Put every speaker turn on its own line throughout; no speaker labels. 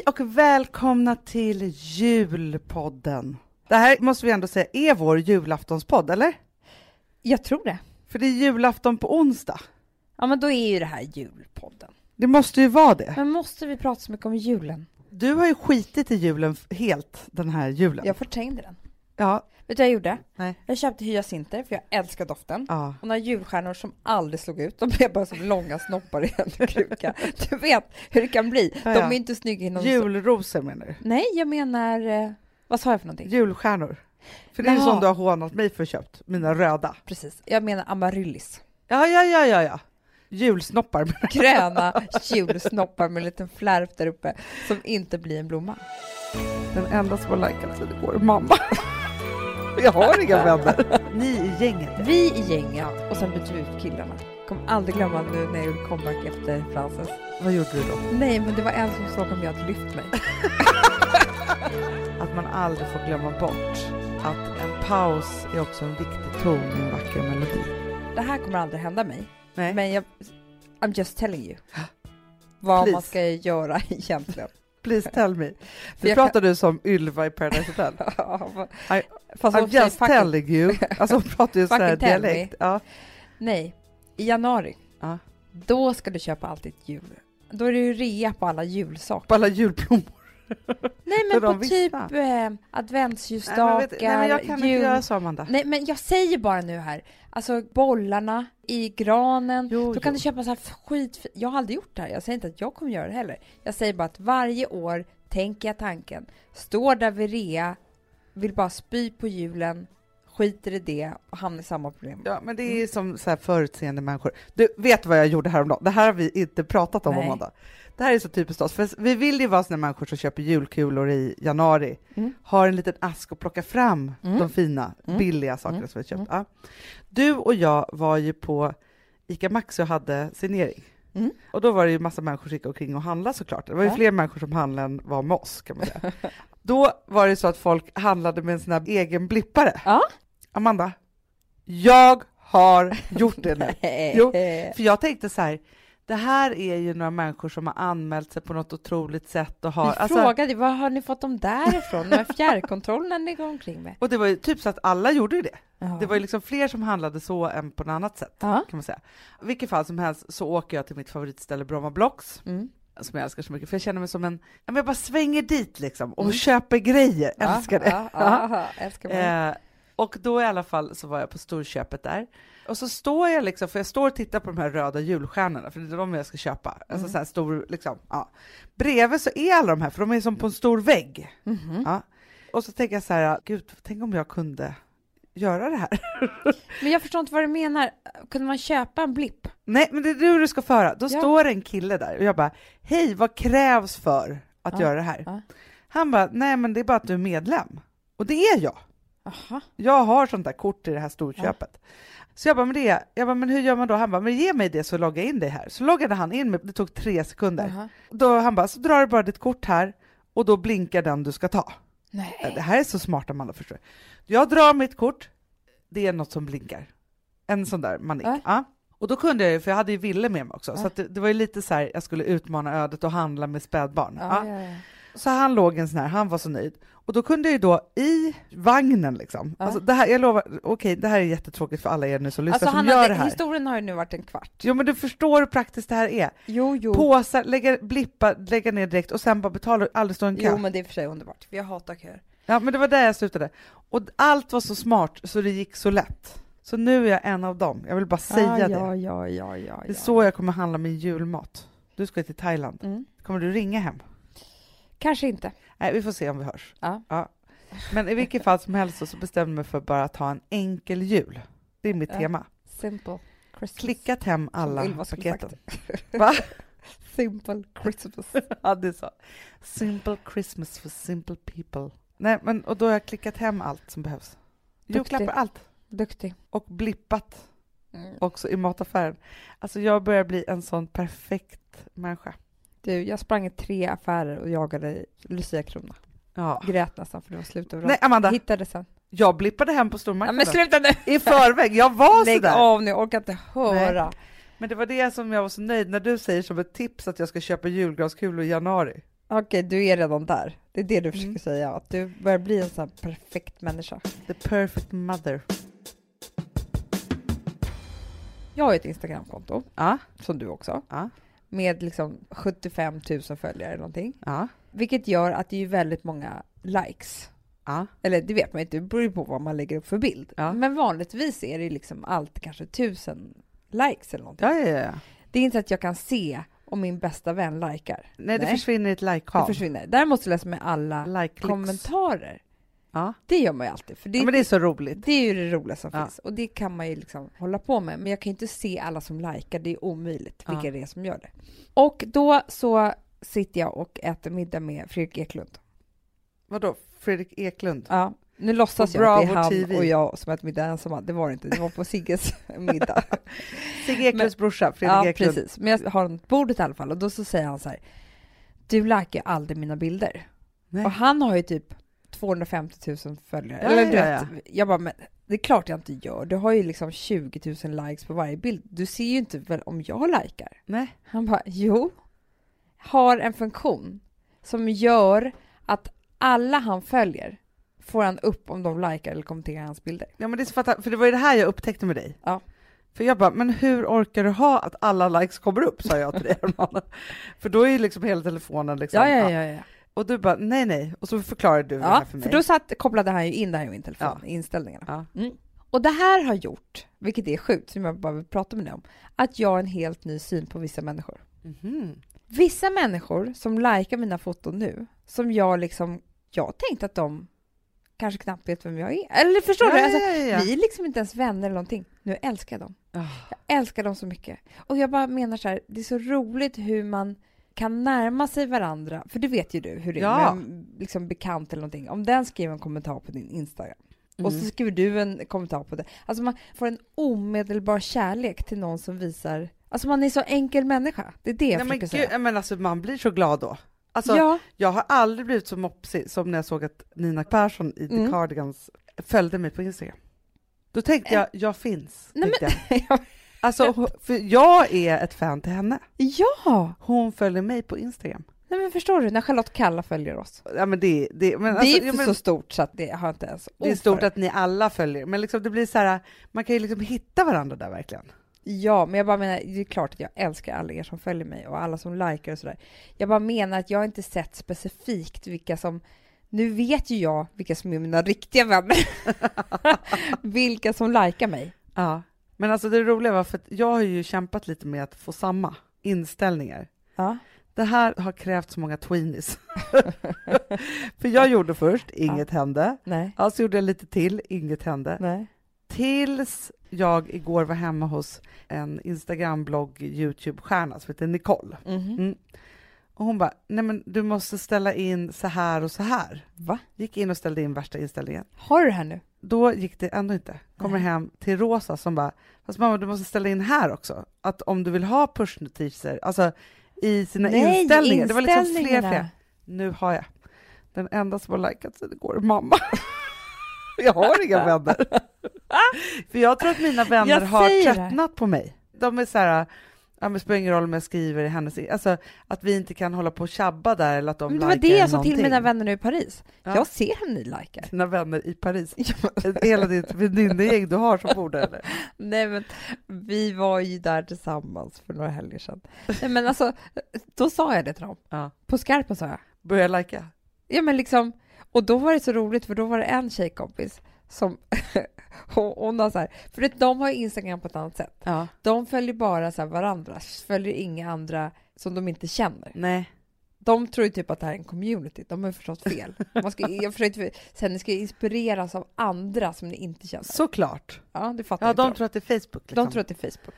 Hej och välkomna till julpodden. Det här måste vi ändå säga är vår julaftonspodd, eller?
Jag tror det.
För det är julafton på onsdag.
Ja, men då är ju det här julpodden.
Det måste ju vara det.
Men måste vi prata så mycket om julen?
Du har ju skitit i julen helt den här julen.
Jag förträngde den.
Ja.
Vet du vad jag gjorde?
Nej.
Jag köpte hyacinter, för jag älskar doften.
ja.
Och några julstjärnor som aldrig slog ut, de blev bara som långa snoppar i en kruka. Du vet hur det kan bli.
Ja,
De
ja.
är inte snygga inom...
Julrosor menar du?
Nej, jag menar... eh, Vad sa jag för någonting?
Julstjärnor. För det är ju som du har hånat mig för köpt, mina röda.
Precis. Jag menar amaryllis.
Ja, ja, ja, ja, ja. Julsnoppar.
Gröna julsnoppar med en liten flärp där uppe som inte blir en blomma.
Den enda som har likat sig igår, mamma. Jag har inga vänner. Ni i gänget.
Vi i gänget och sen byter vi ut killarna. Kommer aldrig glömma nu när jag gjorde comeback efter Frances.
Vad gjorde du då?
Nej, men det var en som frågade om jag hade lyft mig.
Att man aldrig får glömma bort att en paus är också en viktig ton i en vacker melodi.
Det här kommer aldrig hända mig,
Nej.
men jag, I'm just telling you. Vad
Please.
man ska göra egentligen.
Please tell me. Nu pratar du som Ylva i Paradise Hotel. I-
Fast
I'm just
fucking,
telling you. Alltså hon pratar ju så här dialekt. Ja.
Nej, i januari,
Ja.
då ska du köpa allt ditt jul. Då är det ju rea på alla julsaker.
På alla julblommor.
Nej, men på typ eh, adventsljusstakar,
vet, nej, men jag kan inte
jul...
göra så Amanda.
Nej, men jag säger bara nu här, alltså bollarna i granen,
Jo,
då kan
jo.
du köpa så här skit. Jag har aldrig gjort det här. Jag säger inte att jag kommer göra det heller. Jag säger bara att varje år tänker jag tanken, står där vid rea, vill bara spy på julen, skiter i det och hamnar i samma problem.
Ja, men det är som så här förutseende människor. Du vet vad jag gjorde häromdagen? Det här har vi inte pratat om,
Nej.
Amanda. Det här är så typiskt oss, för vi vill ju vara såna människor som köper julkulor i januari,
Mm.
har en liten ask och plockar fram
Mm.
de fina,
Mm.
billiga sakerna
Mm.
som vi köpt. Ja. Du och jag var ju på ICA Maxi och hade signering.
Mm.
Och då var det ju massa människor som gick omkring och handlade såklart. Det var ju
Ja.
fler människor som handlade än var med oss kan man säga. då var det så att folk handlade med en sån här egen blippare.
Ja.
Amanda, jag har gjort det nu. Jo, För jag tänkte så här, det här är ju några människor som har anmält sig på något otroligt sätt och har...
Vi
Alltså,
frågade, var har ni fått dem därifrån? De här fjärrkontrollerna ni går omkring med?
och det var ju typ så att alla gjorde ju det.
Ja.
Det var ju liksom fler som handlade så än på något annat sätt,
Ja.
kan man säga. I vilket fall som helst så åker jag till mitt favoritställe Bromma Blocks,
Mm.
som jag älskar så mycket, för jag känner mig som en... Jag bara svänger dit liksom och
Mm.
köper grejer, älskar det.
Ja, ja, ja, älskar.
Eh, och då i alla fall så var jag på storköpet där. Och så står jag liksom, för jag står och tittar på de här röda julstjärnorna, för det är de jag ska köpa. Alltså
Mm.
så här stor, liksom, ja. Bredvid så är alla de här, för de är som på en stor vägg.
Mhm.
Ja. Och så tänker jag så här, gud, tänk om jag kunde göra det här.
Men jag förstår inte vad du menar. Kunde man köpa en blipp?
Nej, men det är nu du ska föra. Då
Ja.
står en kille där och jag bara, hej, vad krävs för att
Ja,
göra det här?
ja.
Han bara, nej men det är bara att du är medlem. Och det är jag.
Aha.
Jag har sånt där kort i det här storköpet. Så jag bara, men det, jag bara, men hur gör man då? Han bara, men ge mig det så loggar jag in dig här. Så loggade han in mig, det tog tre sekunder.
Aha.
Då han bara, så drar du bara ditt kort här och då blinkar den du ska ta.
Nej.
Det här är så smart Amanda, förstår. Jag drar mitt kort, det är något som blinkar. En sån där manik.
Ja.
Ja. Och då kunde jag ju, för jag hade ju Ville med mig också,
Ja.
så att det, det var ju lite så här, jag skulle utmana ödet och handla med spädbarn.
Ja.
Så han låg en sån här, han var så nöjd. Och då kunde jag ju då i vagnen liksom,
Ja.
alltså det här, jag lovar, okej det här är jättetråkigt för alla er nu som lyssnar
Alltså,
som gör
hade,
det här.
historien har ju nu varit en kvart.
Jo men du förstår hur praktiskt det här är.
Jo, jo.
Påsar, lägga, blippa, lägga ner direkt och sen bara betala och aldrig stå i en kö.
Jo, men det är för sig underbart. Jag hatar köer.
Ja men det var där jag slutade. Och allt var så smart så det gick så lätt. Så nu är jag en av dem, jag vill bara säga
ah,
det.
Ja, ja, ja, ja.
Det är
ja.
så jag kommer handla min julmat. Du ska till Thailand.
Mm.
Kommer du ringa hem?
Kanske inte.
Nej, vi får se om vi hörs.
Ja.
Men i vilket fall som helst så- bestämde jag mig för bara att ha en enkel jul. Det är mitt
Ja.
tema.
Simple Christmas.
Klickat hem alla paketen. Va?
Simple Christmas.
Ja, det är så. Simple Christmas for simple people. Nej, men och då har jag klickat hem allt som behövs. Julklappar, allt.
Duktig.
Och blippat
Mm.
också i mataffären. Alltså jag börjar bli en sån perfekt människa.
Du, jag sprang i tre affärer och jagade Lucia-krona.
Ja.
Grät nästan för det var slut överallt.
Nej, Amanda,
Hittade sen.
jag blippade hem på
Ja,
stormarknaden.
men sluta nu!
I förväg, jag var
Lägg
sådär.
av nu, jag orkar inte höra.
Men det var det som jag var så nöjd när du säger som ett tips att jag ska köpa julgranskulor i januari.
Okej, du är redan där. Det är det du försöker
Mm.
säga, att du börjar bli en sån här perfekt människa.
The perfect mother.
Jag har ett Instagramkonto,
Ja,
som du också,
ja,
med liksom 75 000 följare eller någonting.
ja,
Vilket gör att det är väldigt många likes.
ja.
Eller det vet man inte, det beror ju på vad man lägger upp för bild.
Ja.
Men vanligtvis är det liksom alltid kanske tusen likes eller någonting. Det är inte så att jag kan se om min bästa vän likar.
Nej, det
Nej.
försvinner i ett
Det
like-hav.
försvinner. Däremot så läser man alla
Like
kommentarer.
Ja.
Det gör man ju alltid. För det,
ja, men det är så roligt.
det är ju det roliga som
Ja.
finns. Och det kan man ju liksom hålla på med. Men jag kan ju inte se alla som likar. Det är omöjligt
Ja.
vilka det är som gör det. Och då så sitter jag och äter middag med Fredrik Eklund.
Vadå, Fredrik Eklund?
Ja. Nu låtsas jag att det är han
TV.
och jag som äter middag ensamma. Det var det inte. Det var på Sigges middag.
Sigge Eklunds brorsa, Fredrik
ja,
Eklund.
precis. Men jag har honom på bordet i alla fall. Och då så säger han så här. Du likar aldrig mina bilder.
Nej.
Och han har ju typ 250 000 följare.
Ja,
Eller
ja, ja,
vet, jag bara, men det är klart jag inte gör. Du har ju liksom 20 000 likes på varje bild. Du ser ju inte väl om jag likar.
Nej.
Han bara, jo. Har en funktion som gör att alla han följer får han upp om de likar eller kommenterar hans bilder.
Ja, men det är så fattar, för det var ju det här jag upptäckte med dig.
Ja.
För jag bara, men hur orkar du ha att alla likes kommer upp, sa jag till dig. För då är ju liksom hela telefonen liksom...
Ja, ja, ja. ja.
Och du bara, nej, nej. Och så förklarade du det
ja
här för mig.
för då satt, kopplade han ju in det här i min telefon,
Ja.
inställningarna.
Ja.
Mm. Och det här har gjort, vilket är sjukt, som jag bara vill prata med dig om, att jag har en helt ny syn på vissa människor.
Mhm.
Vissa människor som likar mina foton nu, som jag liksom, jag tänkte att de kanske knappt vet vem jag är. Eller förstår
ja,
du? Alltså,
ja, ja.
Vi är liksom inte ens vänner eller någonting. Nu älskar jag dem.
Ah.
Jag älskar dem så mycket. Och jag bara menar så här, det är så roligt hur man kan närma sig varandra. För det vet ju du hur det är
Ja.
med liksom bekant eller någonting. Om den skriver en kommentar på din Instagram och så
Mm.
skriver du en kommentar på det. Alltså man får en omedelbar kärlek till någon som visar... Alltså man är så enkel människa. Det är det jag
Nej, men,
försöker
gud,
säga.
men alltså, man blir så glad då. Alltså,
ja,
Jag har aldrig blivit så mopsig som när jag såg att Nina Persson i The
Mm.
Cardigans följde mig på Instagram. Då tänkte jag, jag finns.
Nej,
tänkte jag. Alltså, för jag är ett fan till henne.
ja.
Hon följer mig på Instagram.
Nej, men förstår du, när Charlotte Kalla följer oss.
Ja, men det, det, men
det
alltså,
är
ja,
för
men,
så stort så att det har inte ens
det är
ord
stort att ni alla följer, men liksom, det blir så här, man kan ju liksom hitta varandra där verkligen.
Ja, men jag bara menar, det är klart att jag älskar alla er som följer mig och alla som likar och sådär. Jag bara menar att jag inte sett specifikt vilka som nu vet ju jag vilka som är mina riktiga vänner. vilka som likar mig.
Ja. Men alltså det roliga var, för att jag har ju kämpat lite med att få samma inställningar.
Ja.
Det här har krävt så många tweenies. för jag gjorde först, inget hände.
Nej.
Alltså gjorde jag lite till, inget hände.
Nej.
Tills jag igår var hemma hos en Instagram-blogg, Youtube-stjärna som heter Nicole.
Mhm.
Mm. Och hon bara, nej men du måste ställa in så här och så här.
Va?
Gick in och ställde in värsta inställningen.
Har du det här nu?
Då gick det ändå inte. Kommer
Nej.
hem till Rosa som bara, fast mamma du måste ställa in här också. Att om du vill ha pushnotiser, alltså i sina
Nej,
inställningar. Det var liksom fler, fler. Nu har jag. Den enda som har likat sen igår är mamma. jag har inga vänner. För jag tror att mina vänner har tröttnat på mig. De är så här, ja men det spelar ingen roll om jag skriver i hennes, alltså att vi inte kan hålla på och tjabba där eller att de
Men det var
likar
det jag sa till mina vänner nu i Paris.
Ja.
Jag ser hur ni likar.
Dina vänner i Paris. Hela ditt väninnegäng du har som bor där eller?
Nej men vi var ju där tillsammans för några helger sedan. Nej men alltså, då sa jag det till dem.
Ja.
På skarpen sa jag.
Börja lajka.
Ja men liksom, och då var det så roligt för då var det en tjejkompis som hon, hon har så här, för de har Instagram på ett annat sätt.
Ja.
De följer bara så varandra, följer inga andra som de inte känner.
Nej.
De tror ju typ att det här är en community, de har förstått fel. Man ska, jag försökte säga, ni ska inspireras av andra som ni inte känner.
Såklart.
Ja, det fattar
Ja, de tror att det är Facebook. Liksom.
de tror att det är Facebook.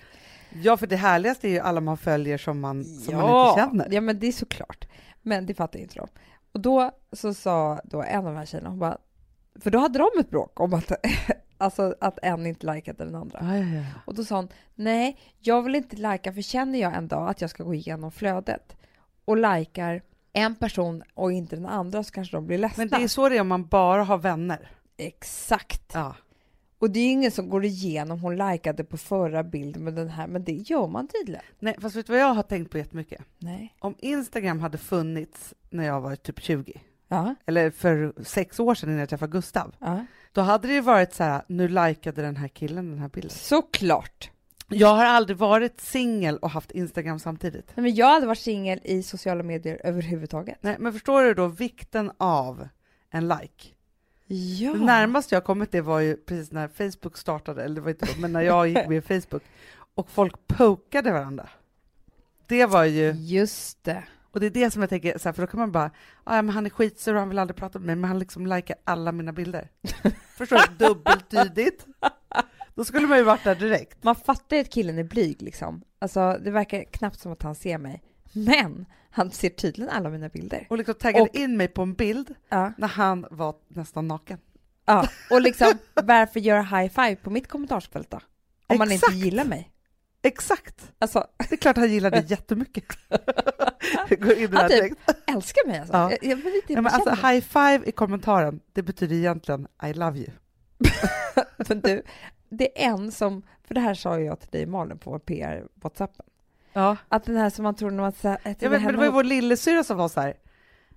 Ja, för det härligaste är ju alla man följer som man, som man inte känner.
Ja, men det är såklart. Men det fattar inte de. Och då så sa då en av de här tjejerna, hon bara, för då hade de ett bråk om att, alltså, att en inte likade den andra.
Ja, ja, ja.
Och då sa hon, nej, jag vill inte lika för känner jag en dag att jag ska gå igenom flödet och likar en person och inte den andra så kanske de blir ledsna.
Men det är så det är om man bara har vänner.
Exakt.
Ja.
Och det är ju ingen som går igenom, hon likade på förra bilden med den här, men det gör man tydligen.
Nej, fast vet du vad jag har tänkt på jättemycket?
Nej.
Om Instagram hade funnits när jag var typ 20,
Ja,
eller för sex år sedan innan jag träffade Gustav,
ja.
då hade det ju varit så här, nu likade den här killen den här bilden.
Såklart.
Jag har aldrig varit singel och haft Instagram samtidigt.
Nej, men jag hade varit singel i sociala medier överhuvudtaget.
Nej, men förstår du då vikten av en like?
Ja.
Det närmaste jag kommit det var ju precis när Facebook startade, eller det var inte då, men när jag gick med i Facebook och folk pokade varandra. Det var ju,
Just det.
Och det är det som jag tänker, så här, för då kan man bara, "Ah, ja men han är skitsur och han vill aldrig prata med mig, men han liksom likar alla mina bilder. Förstår du? Dubbeltydigt. Då skulle man ju varit där direkt.
Man fattar ju att killen är blyg liksom. Alltså det verkar knappt som att han ser mig. Men han ser tydligen alla mina bilder.
Och liksom taggade
Och-
in mig på en bild
Ja.
när han var nästan naken.
ja. Och liksom varför göra high five på mitt kommentarsfält då? Om man inte
Exakt.
gillar mig.
Exakt!
Alltså
Det är klart han gillade det jättemycket. Går in där
typ. älskar mig alltså.
Ja.
Jag, jag inte
Ja, men alltså, high five i kommentaren, det betyder egentligen I love you.
Men du, det är en som, för det här sa jag till dig Malin på PR-whatsappen,
Ja.
att den här som man tror när man säger
Ja, men, men det var ju vår lillasyrra som var så här.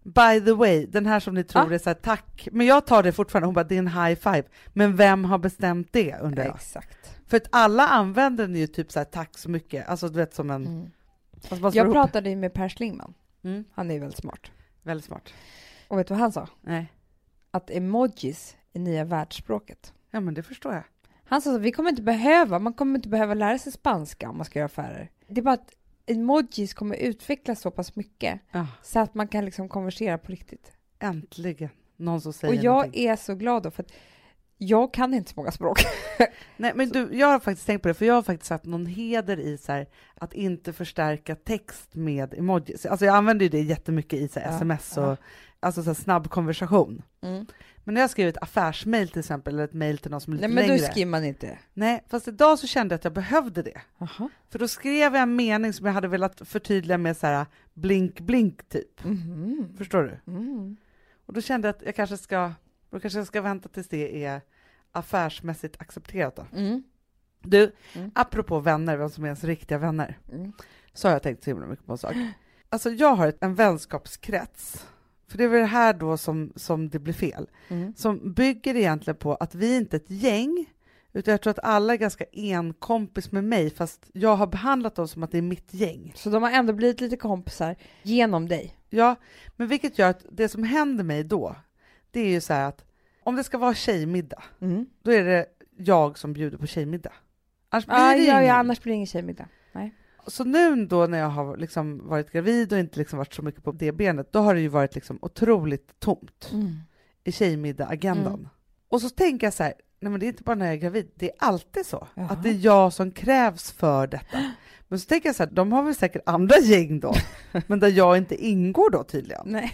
By the way, den här som ni tror
Ja.
är så här, tack, men jag tar det fortfarande, hon bara, det är en high five. Men vem har bestämt det, undrar jag?
Exakt.
För att alla använder den ju typ så här, tack så mycket, alltså du vet som en...
Mm.
Alltså,
Jag
ihop.
pratade ju med Per Schlingman,
Mm,
han är ju väldigt smart.
väldigt smart.
Och vet du vad han sa?
Nej.
Att emojis är nya världsspråket.
Ja men det förstår jag.
Han sa att vi kommer inte behöva, man kommer inte behöva lära sig spanska om man ska göra affärer. Det är bara att emojis kommer utvecklas så pass mycket
Ja,
så att man kan liksom konversera på riktigt.
äntligen någon som säger
Och jag
någonting.
är så glad då för att jag kan inte så många språk.
Nej men du, jag har faktiskt tänkt på det, för jag har faktiskt satt någon heder i så här, att inte förstärka text med emojis. Alltså jag använder ju det jättemycket i så här,
Ja,
sms och
ja.
alltså så här, snabb konversation.
Mm.
Men när jag skriver ett affärsmail till exempel, eller ett mail till någon som är lite
Nej men
längre.
då skriver man inte.
Nej, fast idag så kände jag att jag behövde det.
Aha.
För då skrev jag en mening som jag hade velat förtydliga med så här blink blink typ.
Mhm.
Förstår du?
Mm.
Och då kände jag att jag kanske ska, då kanske jag ska vänta tills det är affärsmässigt accepterat då.
Mm.
Du,
Mm.
apropå vänner, vem som är ens riktiga vänner,
Mm.
så har jag tänkt så himla mycket på en sak. Alltså jag har ett, en vänskapskrets, för det är väl det här då som, som det blir fel,
Mm.
som bygger egentligen på att vi inte är ett gäng, utan jag tror att alla är ganska enkompis med mig, fast jag har behandlat dem som att det är mitt gäng.
Så de har ändå blivit lite kompisar genom dig?
Ja, men vilket gör att det som händer mig då, det är ju så här att om det ska vara tjejmiddag,
Mm.
då är det jag som bjuder på tjejmiddag. Annars blir
Ah,
det
ja,
ingen.
ja, annars blir det ingen tjejmiddag.
Så nu då när jag har liksom varit gravid och inte liksom varit så mycket på det benet, då har det ju varit liksom otroligt tomt
Mm.
i tjejmiddag-agendan.
Mm.
Och så tänker jag så här, nej men det är inte bara när jag är gravid, det är alltid så.
Jaha.
Att det är jag som krävs för detta. Men så tänker jag så här, de har väl säkert andra gäng då, men där jag inte ingår då tydligen.
Nej.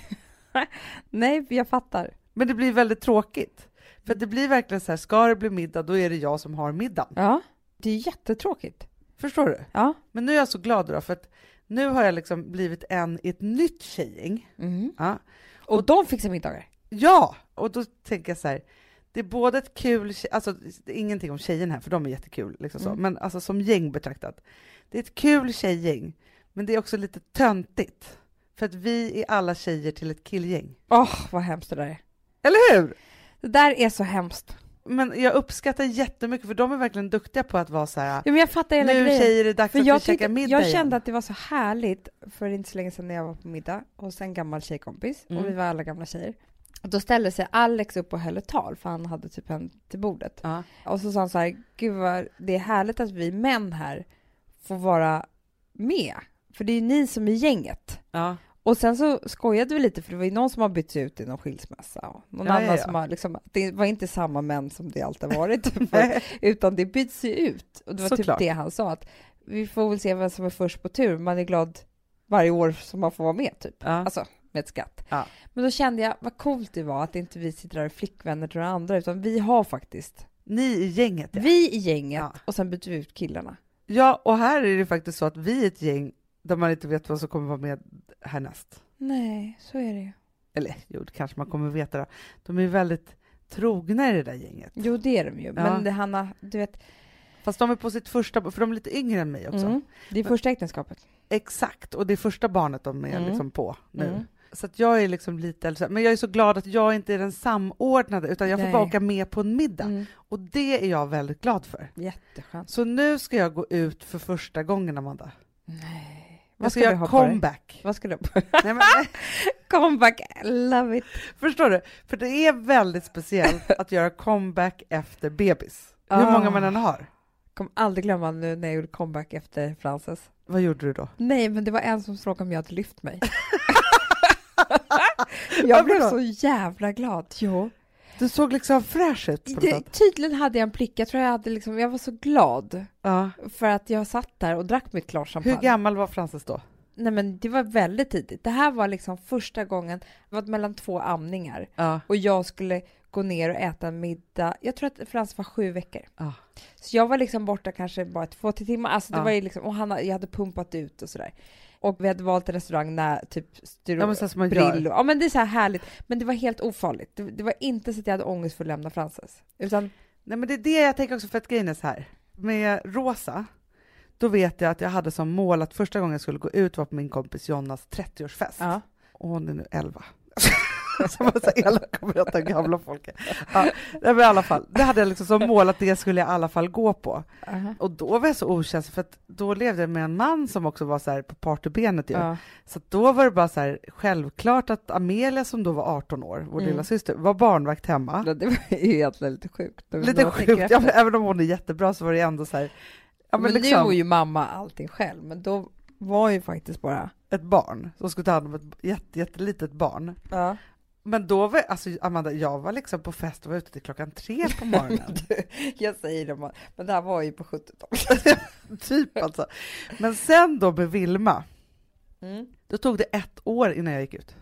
Nej, jag fattar.
Men det blir väldigt tråkigt. För det blir verkligen så här, ska det bli middag, då är det jag som har middagen.
Ja, det är jättetråkigt.
Förstår du?
Ja.
Men nu är jag så glad då, för att nu har jag liksom blivit en i ett nytt tjejgäng.
Mm.
Ja.
Och de fixar middagar?
Ja, och då tänker jag så här, det är både ett kul, alltså det är ingenting om tjejen här, för de är jättekul, liksom så.
Mm.
men alltså som gäng betraktat. Det är ett kul tjejgäng, men det är också lite töntigt. För att vi är alla tjejer till ett killgäng.
Åh, vad hemskt det där är.
Eller hur?
Det där är så hemskt.
Men jag uppskattar jättemycket, för de är verkligen duktiga på att vara så här,
Ja, men jag fattar hela
nu
grejen.
tjejer är det dags
För
att
jag,
vi käkar middag
jag
igen.
kände att det var så härligt för inte så länge sedan när jag var på middag hos en gammal tjejkompis
Mm.
och vi var alla gamla tjejer. Och då ställde sig Alex upp och höll ett tal för han hade typ en till bordet.
Ja.
Och så sa han så här, gud vad det är härligt att vi män här får vara med. För det är ju ni som är gänget.
Ja.
Och sen så skojade vi lite för det var ju någon som har bytts ut i någon skilsmässa och någon
Ja, ja,
annan
ja.
som har liksom, det var inte samma män som det alltid har varit. för, utan det byts ju ut. Och det var
Såklart.
typ det han sa, att vi får väl se vem som är först på tur. Man är glad varje år som man får vara med, typ.
Ja.
Alltså, med ett skatt.
Ja.
Men då kände jag, vad coolt det var att inte vi sitter där och flickvänner till några andra, utan vi har faktiskt,
Ni i gänget, ja.
vi i gänget,
Ja.
och sen byter vi ut killarna.
Ja, och här är det faktiskt så att vi är ett gäng där man inte vet vad som kommer vara med härnäst.
Nej, så är det ju.
Eller jo, det kanske man kommer veta då. De är väldigt trogna i det där gänget.
Jo, det är de ju. Men det, Hanna, du vet...
Fast de är på sitt första, för de är lite yngre än mig också.
Mm, det är första äktenskapet.
Exakt, och det är första barnet de är
Mm.
liksom på nu.
Mm.
Så att jag är liksom lite men jag är så glad att jag inte är den samordnade, utan jag får
Nej.
bara åka med på en middag.
Mm.
Och det är jag väldigt glad för.
Jätteskönt.
Så nu ska jag gå ut för första gången, Amanda.
Nej.
Jag
Vad
ska
ska
göra
ha på dig?
comeback.
Vad ska du ha på dig? Comeback, love it.
förstår du? För det är väldigt speciellt att göra comeback efter bebis. Hur
Ah.
många man än har.
Kommer aldrig glömma nu när jag gjorde comeback efter Frances.
Vad gjorde du då?
Nej, men det var en som frågade om jag hade lyft mig. jag blev så jävla glad. Jo.
Du såg liksom fräsch ut på
Det, tydligen hade jag en prick. Jag tror jag hade liksom, jag var så glad
Ja.
för att jag satt där och drack mitt glas champagne.
Hur gammal var Frances då?
Nej, men det var väldigt tidigt. Det här var liksom första gången, det var mellan två amningar
Ja.
och jag skulle gå ner och äta en middag. Jag tror att Frans var sju veckor.
Ja.
Så jag var liksom borta kanske bara två till timmar. Alltså det var ju liksom, och han, jag hade pumpat ut och sådär. Och vi hade valt en restaurang när typ styr
Ja, men så som man
Brillo.
gör.
Ja men det är så här härligt. Men det var helt ofarligt. Det, det var inte så att jag hade ångest för att lämna Frances. Utan,
Nej, men det är det jag tänker också, för att grejen är så här. Med Rosa, då vet jag att jag hade som mål att första gången jag skulle gå ut var på min kompis Jonas 30-årsfest.
ja.
Och hon är nu 11. Så var så elak berätta hur gamla folk är. Ja, men i alla fall, det hade jag liksom som mål att det skulle jag i alla fall gå på.
Aha.
Och då var jag så okänslig, för att då levde jag med en man som också var så på partybenet ju.
ja.
Så att då var det bara så här självklart att Amelia som då var 18 år, vår
Mm.
lilla syster, var barnvakt hemma.
Det var ju egentligen lite sjukt.
Lite sjukt, ja, även om hon är jättebra så var det ändå så här, ja,
men
men
nu
liksom
var ju mamma allting själv, men då var ju faktiskt bara...
ett barn som skulle ta hand om ett jätte, jättelitet barn.
Ja.
Men då var, alltså Amanda, jag var liksom på fest och var ute till klockan tre på morgonen.
jag säger det, men det här var ju på 70-talet.
typ alltså. Men sen då med Vilma,
Mm.
då tog det ett år innan jag gick ut.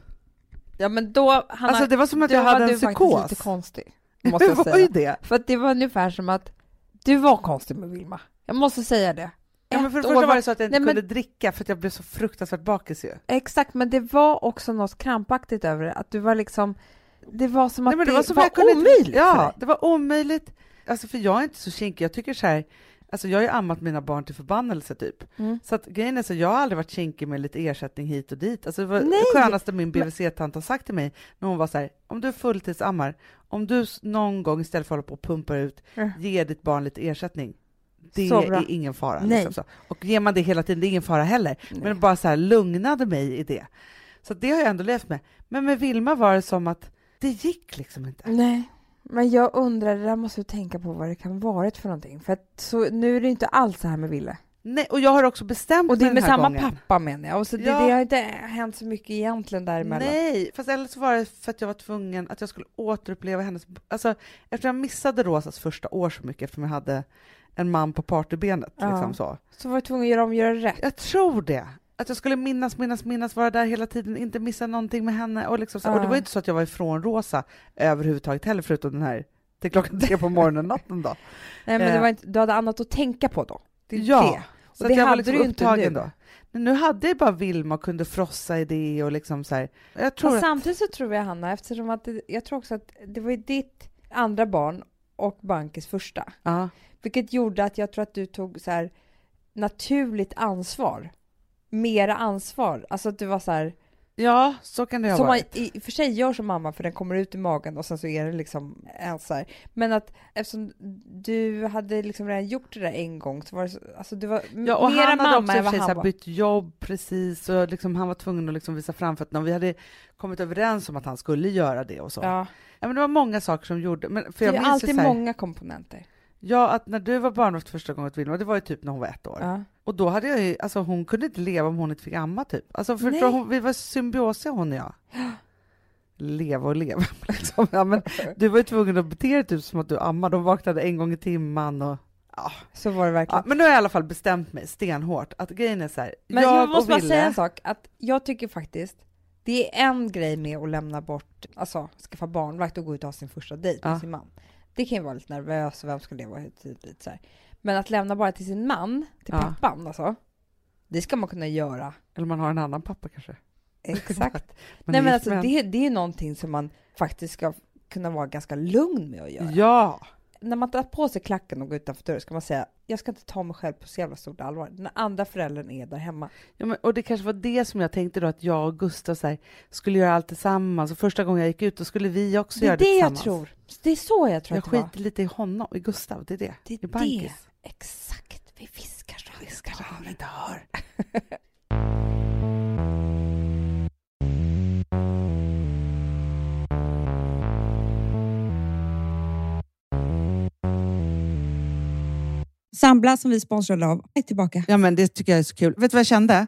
Ja men då, Hanna,
Alltså det var som att
du
jag hade
var
en
du faktiskt
psykos.
lite konstig, måste jag
var
säga.
det.
För att det var ungefär som att du var konstig med Vilma. Jag måste säga det.
Ja, men för det första var det så att jag inte
Nej, men-
kunde dricka för att jag blev så fruktansvärt bakis ju.
Exakt, men det var också något krampaktigt över det. Att du var liksom... Det var som att
Nej,
det,
det var, som
var
kunde
omöjligt
Ja, det var omöjligt. Alltså för jag är inte så kinkig, jag tycker så här, alltså jag har ju ammat mina barn till förbannelse typ.
Mm.
Så att grejen är så, jag har aldrig varit kinkig med lite ersättning hit och dit. Alltså det var
Nej,
det skönaste min BVC-tant har sagt till mig när hon var så här, om du fulltidsammar, om du någon gång istället för att hålla på och pumpa ut,
Mm.
ger ditt barn lite ersättning. Det är ingen fara. Liksom. Och ger man det hela tiden, det är ingen fara heller.
Nej.
Men bara så här lugnade mig i det. Så det har jag ändå levt med. Men med Vilma var det som att det gick liksom inte.
Nej, men jag undrar, det där måste du tänka på vad det kan varit för någonting. För att så, nu är det inte alls så här med Ville.
Nej, och jag har också bestämt
Och det är
mig
med samma
gången.
pappa menar jag. Och så det,
Ja.
det har inte hänt så mycket egentligen däremellan.
Nej, fast eller så var det för att jag var tvungen att jag skulle återuppleva hennes... Alltså, eftersom jag missade Rosas första år så mycket eftersom jag hade en man på partybenet.
Ja.
Liksom så.
Så var du tvungen att göra om göra rätt.
Jag tror det. Att jag skulle minnas, minnas, minnas, vara där hela tiden, inte missa någonting med henne. Och, liksom så. och det
Ja.
var inte så att jag var ifrån Rosa överhuvudtaget heller, förutom den här till klockan tre på morgonen natten då.
Nej, men det
Eh.
var inte, du hade annat att tänka på då. Det är
Ja,
det.
Så
Och
att
det
jag var
hade
liksom
du ju inte
upptagen
nu.
då. Men nu hade jag bara Vilma och kunde frossa i det och liksom så här. Jag tror att,
samtidigt så tror jag, Hanna, eftersom att det, jag tror också att det var ju ditt andra barn och Bankis första,
ja,
vilket gjorde att jag tror att du tog så här naturligt ansvar. Mera ansvar. Alltså att du var så här,
ja, så kan det ha
som man
varit.
i och för sig gör som mamma för den kommer ut i magen och sen så är det liksom en så här. Men att eftersom du hade liksom redan gjort det där en gång så var det så, alltså du var
Ja, och
mera
han hade också
mamma än
och
vad
för sig så
han
här
var.
bytt jobb precis och liksom, han var tvungen att liksom visa framfötterna och vi hade kommit överens om att han skulle göra det och så. Ja.
Ja,
men det var många saker som gjorde, men för
det
jag
är
minns ju
alltid
här,
många komponenter.
ja att när du var barnvakt första gången åt Vilma, det var ju typ när hon var ett år.
Ja.
Och då hade jag ju, alltså hon kunde inte leva om hon inte fick amma typ. Alltså för
Nej.
då hon, vi var symbiosiga hon och jag. Leva och leva liksom. Ja, men du var ju tvungen att bete dig typ som att du ammade, de vaknade en gång i timmen och ja.
Så var det verkligen.
ja. Men nu har jag i alla fall bestämt mig stenhårt att grejen är så här,
Men
jag,
jag, måste bara säga en sak, att jag tycker faktiskt det är en grej med att lämna bort, alltså skaffa barnvakt och gå ut och ha sin första dejt med
Ja.
sin man. Det kan ju vara lite nervös och vem ska leva hit, lite så här. Men att lämna bara till sin man, till
Ja.
pappan alltså, det ska man kunna göra.
Eller man har en annan pappa kanske.
Exakt.
Man
Nej
är
men
gift
alltså
med en.
det, det är någonting som man faktiskt ska
kunna vara ganska lugn med att göra.
Ja!
När man tar på sig klacken och går utanför dörren ska man säga jag ska inte ta mig själv på så jävla stort allvar. Den andra föräldern är där hemma.
ja men, och det kanske var det som jag tänkte då, att jag och Gustav så här, skulle göra allt tillsammans. Och första gången jag gick ut, då skulle vi också
Det är
göra det,
det jag
tillsammans.
tror. Det är så jag tror
Jag
att det var.
skiter lite i honom, i Gustav, det är det.
Det
I
är
bankis.
Exakt. Vi viskar så
Viskar så han inte hör.
Sambla som vi sponsrade av är tillbaka.
Ja, men det tycker jag är så kul. Vet du vad jag kände?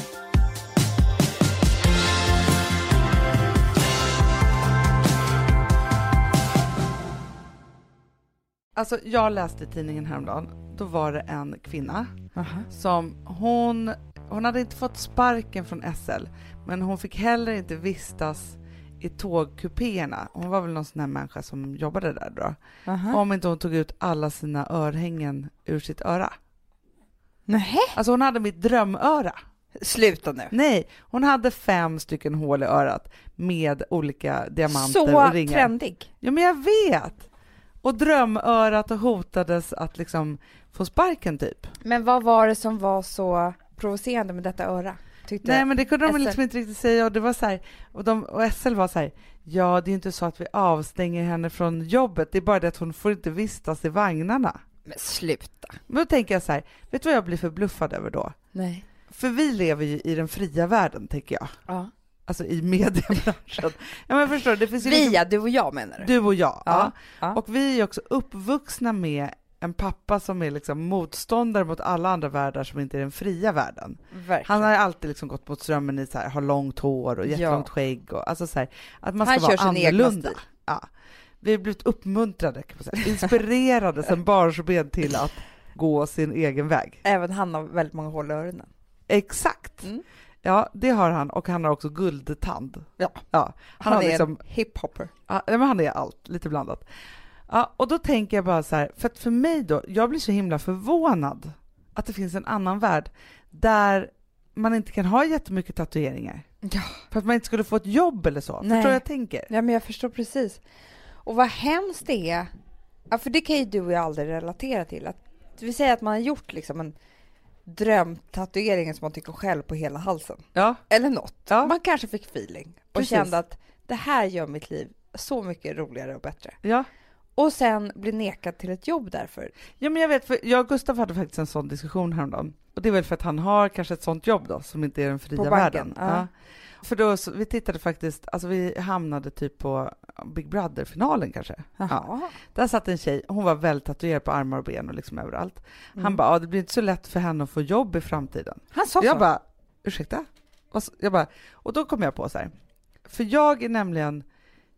Alltså jag läste i tidningen häromdagen, då var det en kvinna som hon, hon hade inte fått sparken från SL, men hon fick heller inte vistas i tågkupéerna. Hon var väl någon sån här människa som jobbade där då. Om inte hon tog ut alla sina örhängen ur sitt öra.
Nej.
Alltså hon hade mitt drömöra.
Sluta nu.
Nej, hon hade fem stycken hål i örat med olika diamanter
Så
och ringar.
trendig.
Ja, men jag vet! Och drömörat och hotades att liksom få sparken typ.
Men vad var det som var så provocerande med detta öra? Tyckte
Nej, men det kunde de
SL.
liksom inte riktigt säga och det var så här, och, de, och SL var så här, ja, det är inte så att vi avstänger henne från jobbet, det är bara det att hon får inte vistas i vagnarna.
Men sluta.
Men då tänker jag så här, vet du vad jag blir förbluffad över då?
Nej.
För vi lever ju i den fria världen, tänker jag.
Ja.
Alltså i mediebranschen. ja, men förstår du, det finns ju liksom,
Via du och jag menar du?
du och jag.
Ja,
Ja.
ja.
Och vi är också uppvuxna med en pappa som är liksom motståndare mot alla andra världar som inte är den fria världen.
Verkligen.
Han har alltid liksom gått mot strömmen i så här, har långt hår och jättelångt skägg och alltså så här, att man ska
Han
vara annorlunda. Ja. Vi har blivit uppmuntrade, kan man säga. inspirerade sedan barnsben till att gå sin egen väg.
Även han har väldigt många hål i öronen.
Exakt.
Mm.
Ja, det har han och han har också guldtand.
Ja.
ja.
Han,
har
är
liksom,
hiphopper.
ja, men han är allt, lite blandat. Ja, och då tänker jag bara så här, för att för mig då, jag blir så himla förvånad att det finns en annan värld där man inte kan ha jättemycket tatueringar.
Ja.
För att man inte skulle få ett jobb eller så.
Nej.
Förstår vad jag tänker?
ja, men jag förstår precis. Och vad hemskt det är, ja, för det kan ju du och jag aldrig relatera till, att
vi säger att man har gjort liksom en drömtatuering som man tycker själv på hela halsen.
Ja,
Eller något.
Ja.
Man kanske fick feeling och
Precis.
kände att det här gör mitt liv så mycket roligare och bättre.
ja.
Och sen bli nekad till ett jobb därför.
Ja, men jag vet, för jag och Gustav hade faktiskt en sån diskussion häromdagen. Och det är väl för att han har kanske ett sånt jobb då, som inte är den fria
På banken,
världen.
ja.
För då, så, vi tittade faktiskt, alltså vi hamnade typ på Big Brother-finalen kanske. Ja. Där satt en tjej, hon var väldigt tatuerad på armar och ben och liksom överallt. Han
Mm.
bara, ja, det blir inte så lätt för henne att få jobb i framtiden.
Han sa
jag
så?
bara, ursäkta? Och, så, jag bara, och då kom jag på så här, för jag är nämligen,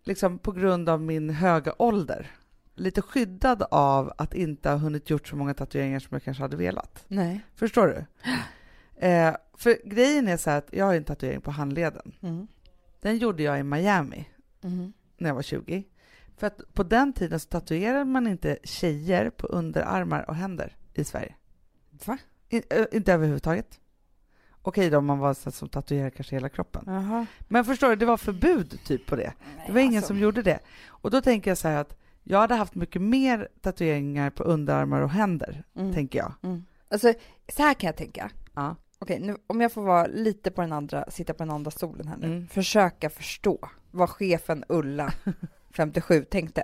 liksom på grund av min höga ålder, lite skyddad av att inte ha hunnit gjort så många tatueringar som jag kanske hade velat.
Nej.
Förstår du? Eh, för grejen är så att jag har en tatuering på handleden.
Mm.
Den gjorde jag i Miami
Mm.
när jag var 20. För att på den tiden så tatuerade man inte tjejer på underarmar och händer i Sverige.
Va?
In, ö, inte överhuvudtaget. Okej då om man var så som tatuerade kanske hela kroppen.
Jaha.
Men förstår du, det var förbud typ på det. Det var ingen
alltså.
som gjorde det. Och då tänker jag så här att jag hade haft mycket mer tatueringar på underarmar och händer,
Mm.
tänker jag.
Mm. Alltså, så här kan jag tänka.
Ja.
Okej, nu, om jag får vara lite på den andra, sitta på den andra stolen här nu.
Mm.
Försöka förstå vad chefen Ulla, 57, tänkte.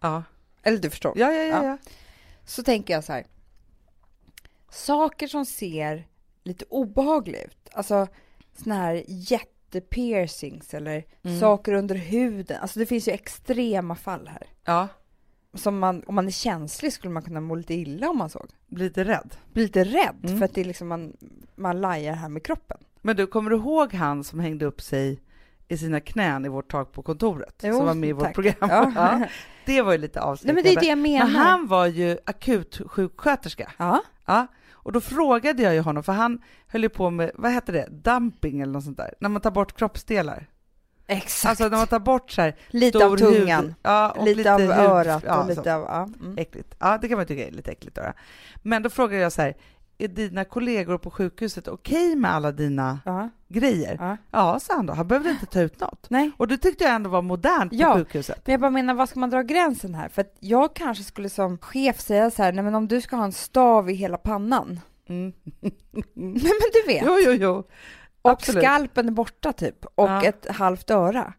Ja.
Eller du förstår.
Ja, ja, ja. ja.
Så tänker jag så här. Saker som ser lite obehagliga ut. Alltså såna här jättepiercings eller
Mm.
saker under huden. Alltså det finns ju extrema fall här.
ja.
Som man, om man är känslig skulle man kunna må lite illa om man såg.
Blir lite rädd.
Bli lite rädd
Mm.
för att det är liksom man, man lajar här med kroppen.
Men du, kommer du ihåg han som hängde upp sig i sina knän i vårt tak på kontoret?
Jo,
som var med i vårt
tack.
program.
Ja.
Ja, det var ju lite
Nej
avskräckande.
men det är det jag menar.
Men han var ju akutsjuksköterska.
Ja,
Ja, och då frågade jag ju honom, för han höll ju på med, vad heter det, dumping eller något sånt där, när man tar bort kroppsdelar.
Exakt.
Alltså när man tar bort så här,
lite av tungan,
hud, ja, och
lite, av örat
ja,
och lite
så.
av... Ja, mm.
Äckligt. Ja, det kan man tycka är lite äckligt. Då. Men då frågade jag så här, är dina kollegor på sjukhuset okej med alla dina
ja,
grejer?
ja.
Ja, sa han då. Han behövde inte ta ut något.
Nej.
Och det tyckte jag ändå var modernt på
Ja.
sjukhuset.
Men jag bara menar, vad ska man dra gränsen här? För att jag kanske skulle som chef säga så här, nej men om du ska ha en stav i hela pannan,
Mm.
nej men du vet,
Jo, jo, jo.
Och
absolut.
skalpen är borta typ, och
Ja.
ett halvt öra.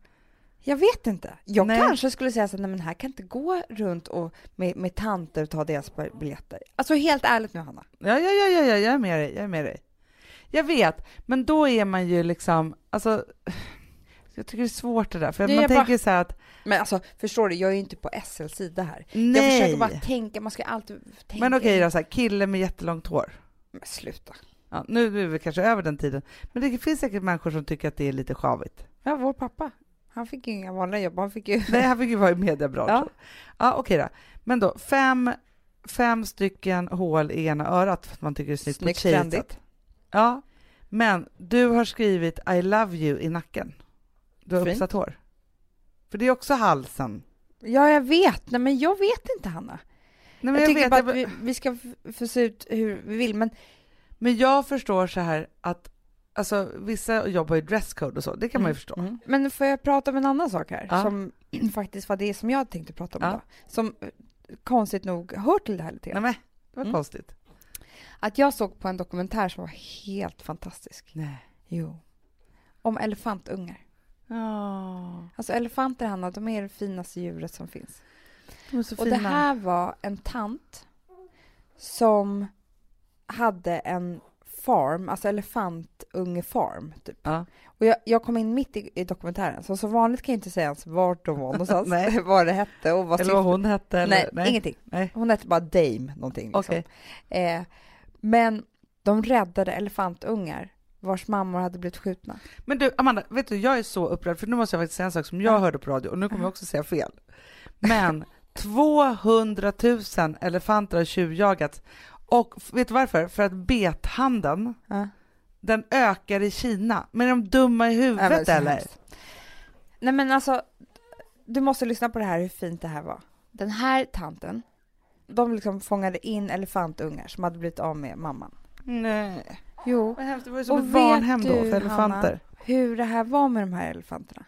Jag vet inte. Jag
Nej.
kanske skulle säga så nej men här kan inte gå runt och med, med tanter och ta deras biljetter. Alltså helt ärligt nu Hanna.
Ja, ja, ja, ja, ja, jag är med dig. Jag är med dig. Jag vet, men då är man ju liksom, alltså, jag tycker det är svårt det där, för
Det
man
är bara-
tänker så här att,
Men alltså förstår du, jag är ju inte på SLs sida här. Jag
nej.
försöker bara tänka, man ska alltid tänka.
Men okej då, så här, kille med jättelångt hår.
Men sluta.
Ja, nu är vi kanske över den tiden, men det finns säkert människor som tycker att det är lite sjavigt.
Ja, vår pappa. Han fick ju inga vanliga jobb, han fick ju...
Nej, han fick ju vara i mediebranschen.
Ja.
Ja, okej då. Men då, fem, fem stycken hål i ena örat för att man tycker det är snyggt,
Snyggt trendigt.
Ja, men du har skrivit I love you i nacken. Du har
Fint.
uppsatt hår. För det är också halsen.
Ja, jag vet. Nej, men jag vet inte, Hanna.
Nej, men
jag,
jag,
tycker
vet,
bara
jag,
att vi, vi ska få se ut hur vi vill, men
men jag förstår så här att alltså, vissa jobbar ju dresscode och så, det kan man ju förstå.
Mm. Men får jag prata om en annan sak här,
Ja.
som faktiskt var det som jag tänkte prata om
Ja.
idag, som eh, konstigt nog hör till det här lite
Nej
grann.
men, det var
Mm.
konstigt.
Att jag såg på en dokumentär som var helt fantastisk.
Nej.
Jo. Om elefantungar.
Ja,
Alltså elefanter, Hanna, de är det finaste djuret som finns.
de är så
Och
fina.
det här var en tant som hade en farm, alltså elefantungefarm, typ.
Ja.
Och jag, jag kom in mitt i, i dokumentären, så som vanligt kan jag inte säga ens vart de var någonstans,
Nej.
vad det hette och vad
Eller vad hon hette? Eller?
Nej, ingenting.
Nej.
Hon hette bara Dame någonting. Liksom.
Okej.
Eh, men de räddade elefantungar vars mammor hade blivit skjutna.
Men du, Amanda, vet du, jag är så upprörd, för nu måste jag faktiskt säga en sak som jag
Ja.
hörde på radio, och nu kommer jag också säga fel. Men 200 000 elefanter har tjuvjagats. Och vet du varför? För att bethandeln,
Ja.
den ökar i Kina. Men är de dumma i
Ja,
huvudet
så
eller?
hemskt. Nej men alltså, du måste lyssna på det här hur fint det här var. Den här tanten, de liksom fångade in elefantungar som hade blivit av med mamman.
Nej.
Jo,
Vad hemskt, det var ju som
Och
ett barnhem då för elefanter.
Hanna, hur det här var med de här elefanterna.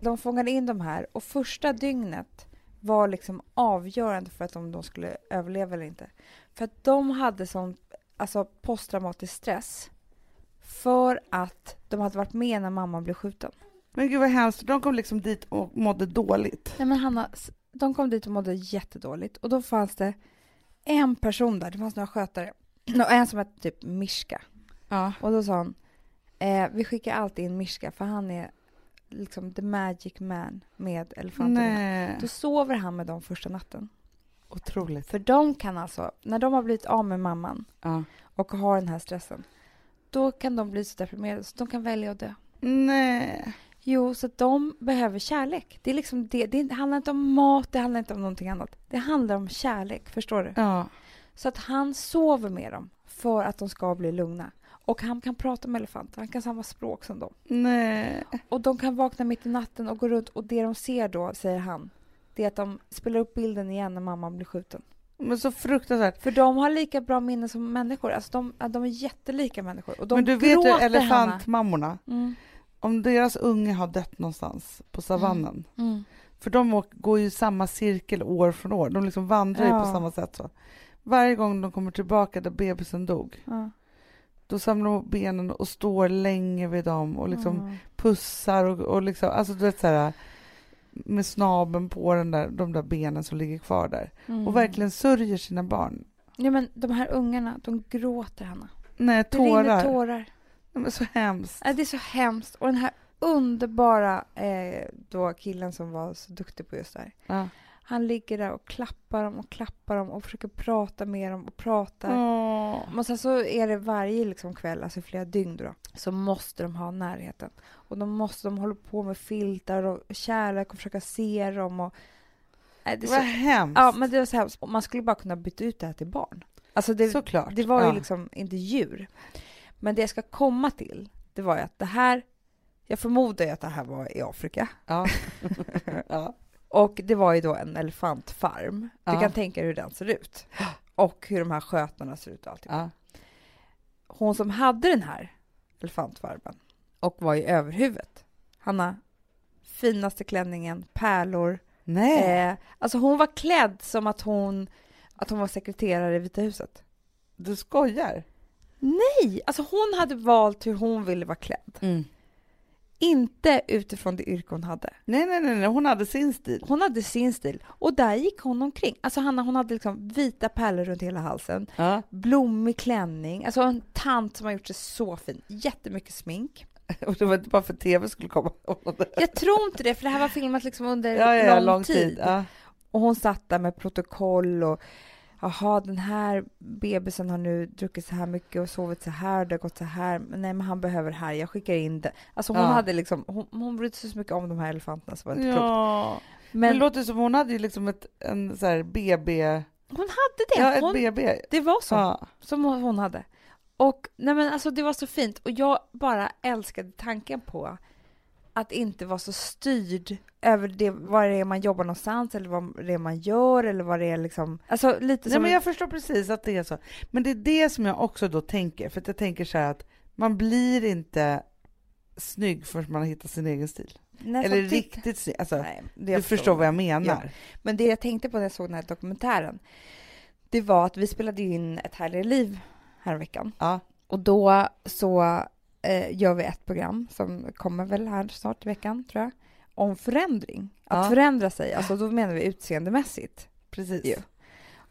De fångade in de här och första dygnet var liksom avgörande för att de, de skulle överleva eller inte. För att de hade sån alltså posttraumatisk stress för att de hade varit med när mamma blev skjuten.
Men gud vad hemskt, de kom liksom dit och mådde dåligt.
Nej men Hanna, de kom dit och mådde jättedåligt och då fanns det en person där, det fanns några skötare, och en som hette typ Mishka.
Ja.
Och då sa hon, eh, vi skickar alltid in Mishka för han är liksom the magic man med elefanterna.
Nej,
Då sover han med dem första natten.
otroligt.
För de kan alltså, när de har blivit av med mamman
Ja.
och har den här stressen, då kan de bli så deprimerade så de kan välja att dö.
Nej.
Jo, så de behöver kärlek. Det, är liksom det, det handlar inte om mat, det handlar inte om någonting annat. Det handlar om kärlek, förstår du?
Ja.
Så att han sover med dem för att de ska bli lugna. Och han kan prata med elefanter, han kan samma språk som dem.
Nej.
Och de kan vakna mitt i natten och gå runt och det de ser då, säger han, det är att de spelar upp bilden igen när mamman blir skjuten.
Men så fruktansvärt.
För de har lika bra minne som människor. Alltså de, de är jättelika människor. Och de
Men du vet ju elefantmammorna.
Mm,
om deras unge har dött någonstans på savannen,
mm.
för de går ju samma cirkel år från år, de liksom vandrar ju
Ja.
på samma sätt så. Varje gång de kommer tillbaka där bebisen dog,
Ja.
Då samlar ihop benen och står länge vid dem och liksom
Mm.
pussar och, och liksom, alltså du vet så här med snabeln på den där, de där benen som ligger kvar där
Mm.
och verkligen sörjer sina barn.
Ja, men de här ungarna, de gråter, Hanna.
Nej,
Det rinner
tårar.
tårar.
Nej, men så hemskt.
Det är så hemskt. Och den här underbara eh, då killen som var så duktig på just det här.
Ja.
Han ligger där och klappar dem och klappar dem och försöker prata med dem och pratar.
Åh.
Och sen så är det varje liksom kväll, alltså flera dygn då, så måste de ha närheten. Och de måste, de håller på med filtar och kärlek och försöka se dem och... Nej, det
Vad
så,
hemskt.
ja, men det var så hemskt. Och Man skulle bara kunna byta ut det här till barn. Alltså det,
Såklart.
det var ju
Ja.
liksom inte djur. Men det jag ska komma till, det var ju att det här, jag förmodar ju att det här var i Afrika.
Ja. ja.
Och det var ju då en elefantfarm. Du
Ja.
kan tänka dig hur den ser ut. Och hur de här skötarna ser ut och allting.
Ja.
Hon som hade den här elefantfarmen och var i överhuvudet. Hanna, finaste klänningen, pärlor.
Nej.
Eh, alltså hon var klädd som att hon, att hon var sekreterare i Vita huset.
Du skojar?
Nej, alltså hon hade valt hur hon ville vara klädd.
Mm.
Inte utifrån det yrke hon hade.
Nej, nej, nej, nej, hon hade sin stil.
Hon hade sin stil och där gick hon omkring. Alltså Hanna, hon hade liksom vita pärlor runt hela halsen,
Ja.
blommig klänning, alltså en tant som har gjort sig så fin, jättemycket smink.
Och det var inte bara för tv skulle komma.
Jag tror inte det, för det här var filmat liksom under
Ja, ja,
lång,
lång
tid.
tid.
Och hon satt där med protokoll och Jaha, den här bebisen har nu druckit så här mycket och sovit så här, det har gått så här. Men nej, men han behöver här. Jag skickar in det. Alltså hon
Ja.
hade liksom, hon, hon brydde sig så mycket om de här elefanterna så var det inte klokt.
ja. Men
Men
det låter som hon hade ju liksom ett en så här BB.
hon hade det.
Ja, ett
hon,
BB.
det var så.
Ja.
som hon hade. Och nej men alltså det var så fint och jag bara älskade tanken på att inte vara så styrd över det, vad det är man jobbar någonstans eller vad det är man gör eller vad det är liksom, alltså lite
Nej,
som
men
en-
jag förstår precis att det är så. Men det är det som jag också då tänker, för att jag tänker så här att man blir inte snygg förrän man har hittat sin egen stil.
nej,
Eller
faktiskt-
riktigt snygg. Alltså,
Nej,
du
jag
förstår vad jag menar.
Ja. Men det jag tänkte på när jag såg den här dokumentären, det var att vi spelade in Ett härligare liv häromveckan.
Ja.
Och då så eh, gör vi ett program som kommer väl här snart i veckan, tror jag, om förändring. Att
Ja.
förändra sig, alltså då menar vi utseendemässigt.
Precis.
ju.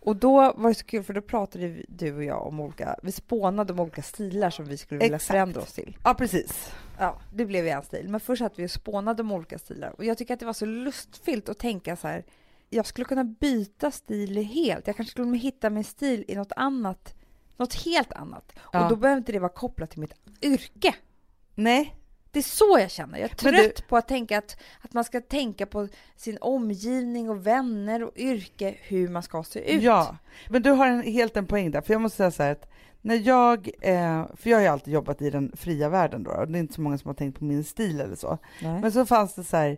Och då var det så kul, för då pratade du och jag om olika, vi spånade om olika stilar som vi skulle vilja
Exakt.
förändra oss till.
Ja, precis.
Ja, det blev en stil. Men först satt vi spånade om olika stilar. Och jag tycker att det var så lustfyllt att tänka så här. Jag skulle kunna byta stil helt. Jag kanske skulle hitta min stil i något annat. Något helt annat.
Ja.
Och då behöver inte det vara kopplat till mitt yrke.
Nej,
Det är så jag känner. Jag är trött på att tänka att, att man ska tänka på sin omgivning och vänner och yrke, hur man ska se ut.
Ja, men du har en, helt en poäng där, för jag måste säga så här att när jag, eh, för jag har ju alltid jobbat i den fria världen då, och det är inte så många som har tänkt på min stil eller så,
Nej.
men så fanns det så här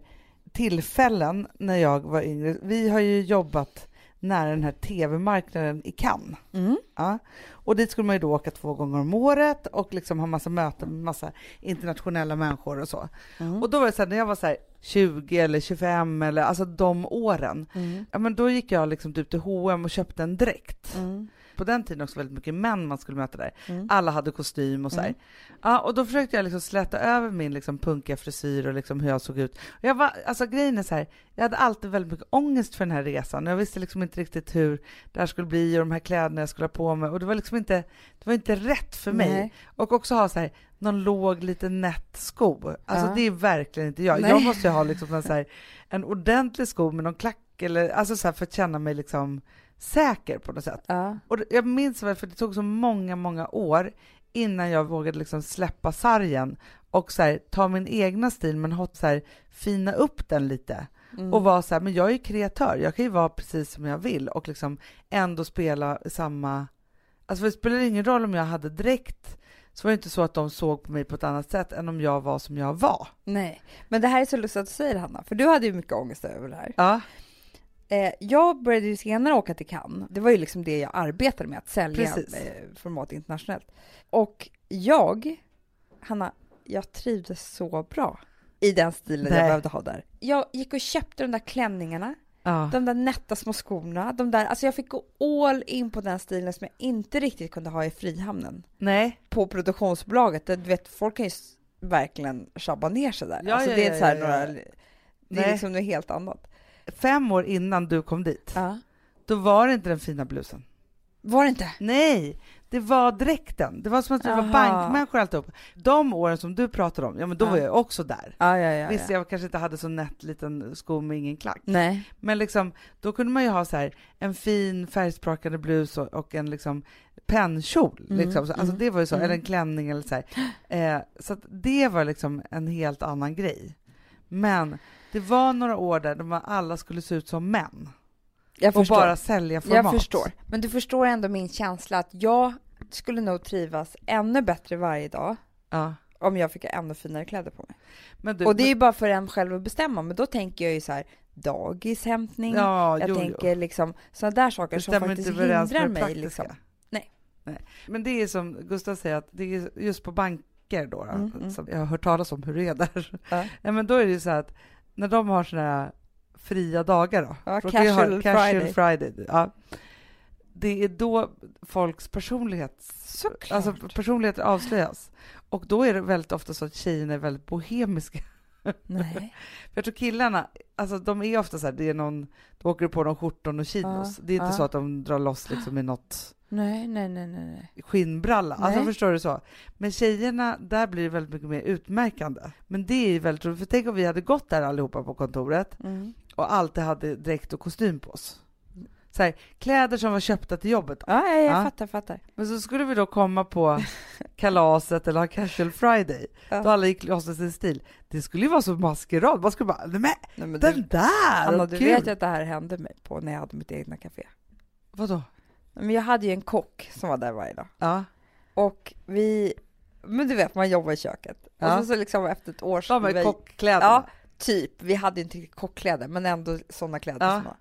tillfällen när jag var yngre, vi har ju jobbat nära den här tv-marknaden i Cannes.
Mm.
Ja. Och dit skulle man ju då åka två gånger om året och liksom ha massa möten med massa internationella människor och så.
Mm.
Och då var det så här, när jag var så här 20 eller 25 eller alltså de åren,
Mm.
ja men då gick jag liksom typ till H&M och köpte en dräkt.
Mm.
På den tiden också väldigt mycket män man skulle möta där.
Mm.
Alla hade kostym och så här.
Mm.
Ja, och då försökte jag liksom släta över min liksom punkiga frisyr och liksom hur jag såg ut. Och jag var, alltså grejen är så här, jag hade alltid väldigt mycket ångest för den här resan. Jag visste liksom inte riktigt hur det här skulle bli och de här kläderna jag skulle ha på mig. Och det var liksom inte, det var inte rätt för mig.
Nej.
Och också ha så här, någon låg liten nätt sko. Alltså
Ja.
det är verkligen inte jag.
Nej.
Jag måste ju ha liksom en, så här, en ordentlig sko med någon klack eller alltså så här, för att känna mig liksom säker på något sätt.
Ja.
Och jag minns väl, för det tog så många, många år innan jag vågade liksom släppa sargen och så här, ta min egna stil men hot, så här, fina upp den lite.
Mm.
Och vara så här, men jag är ju kreatör, jag kan ju vara precis som jag vill och liksom ändå spela samma... Alltså för det spelar ingen roll om jag hade dräkt, så var det inte så att de såg på mig på ett annat sätt än om jag var som jag var.
Nej, men det här är så lustigt att du säger Hanna, för du hade ju mycket ångest över det här.
Ja,
Eh, jag började ju senare åka till Cannes. Det var ju liksom det jag arbetade med, att sälja eh, format internationellt. Och jag, Hanna, jag trivdes så bra i den stilen
Nej.
jag behövde ha där. Jag gick och köpte de där klänningarna,
ja.
de där nätta små skorna, de där, alltså jag fick gå all in på den stilen som jag inte riktigt kunde ha i Frihamnen.
Nej,
På produktionsbolaget, du vet, folk kan ju verkligen tjabba ner sig där.
Ja,
alltså
ja,
det är så här
ja.
några, det är
Nej.
liksom något helt annat.
Fem år innan du kom dit,
Ja.
då var det inte den fina blusen.
Var det inte?
Nej, det var dräkten. Det var som att vi var bankmänniskor alltihop. De åren som du pratar om, ja men då
Ja.
var jag också där.
Ja, ja, ja.
Visst,
ja.
jag kanske inte hade så nätt liten sko med ingen klack.
Nej.
Men liksom, då kunde man ju ha så här, en fin färgsprakande blus och, och en liksom pennkjol.
Mm,
Liksom. Så, alltså
mm,
det var ju så,
mm.
eller en klänning eller så här. Eh, så det var liksom en helt annan grej. Men det var några år där de alla skulle se ut som män
Jag
och
förstår.
bara sälja format.
jag förstår. Men du förstår ändå min känsla att jag skulle nog trivas ännu bättre varje dag
Ja.
om jag fick ännu finare kläder på mig.
Du,
och det är ju bara för en själv att bestämma, men då tänker jag ju så här dagishämtning,
ja,
jag
jo, jo.
tänker liksom sådana där saker som faktiskt hindrar mig. Liksom. Nej.
Nej. Men det är som Gustav säger, att det är just på banker då, då
Mm, mm.
jag har hört talas om hur det är där.
Ja.
Ja, men då är det ju så här att när de har sådana här fria dagar då,
Ja,
för de kan ju ha
casual
casual
Friday.
friday, ja, det är då folks personlighet,
Såklart.
alltså personligheter avslöjas. Och då är det väldigt ofta så att tjejerna är väldigt bohemiska.
Nej.
För jag tror killarna, alltså de är ofta så här, det är någon, då åker du på någon skjorton och chinos.
Ja,
det är inte
ja.
så att de drar loss liksom i något
nej, nej, nej, nej, nej.
skinnbralla. Alltså
Nej.
förstår du så? Men tjejerna, där blir det väldigt mycket mer utmärkande. Men det är ju väldigt roligt, för tänk om vi hade gått där allihopa på kontoret
Mm.
och alltid hade dräkt och kostym på oss. Så här, kläder som var köpta till jobbet.
Ja, ja, jag
Ja.
fattar, fattar.
Men så skulle vi då komma på kalaset eller ha casual friday,
Ja.
då alla gick loss i sin stil. Det skulle ju vara så maskerad. Man skulle bara, nej men
Nej, men
den
du,
där,
Anna, du
kul!
vet ju att det här hände mig på när jag hade mitt egna café.
Vadå?
Men jag hade ju en kock som var där varje dag.
Ja,
Och vi, men du vet man jobbar i köket.
Ja.
Och så, så liksom efter ett år så
de med
vi-
kockkläderna.
Ja, typ. Vi hade inte riktigt kockkläder men ändå sådana kläder
Ja.
som var.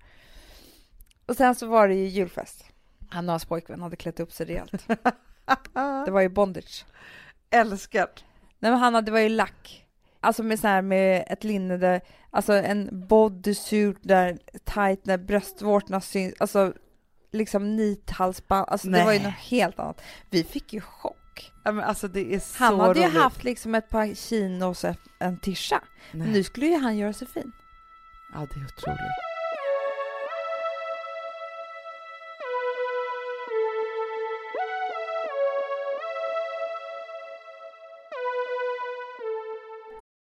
Och sen så var det ju julfest. Han och hans pojkvän hade klätt upp sig rejält. Det var ju bondage.
Älskar.
Nej men Hanna, det var ju lack. Alltså med så här med ett linne där, alltså en bodysuit där tight när bröstvårtorna syns, alltså liksom nithalsband, alltså det var ju
Nej.
något helt annat. Vi fick ju chock.
Ja, men alltså det är så
Han hade ju
roligt.
haft liksom ett par chinos och en tisha.
Nej.
Nu skulle ju han göra sig fin.
Ja, det är otroligt.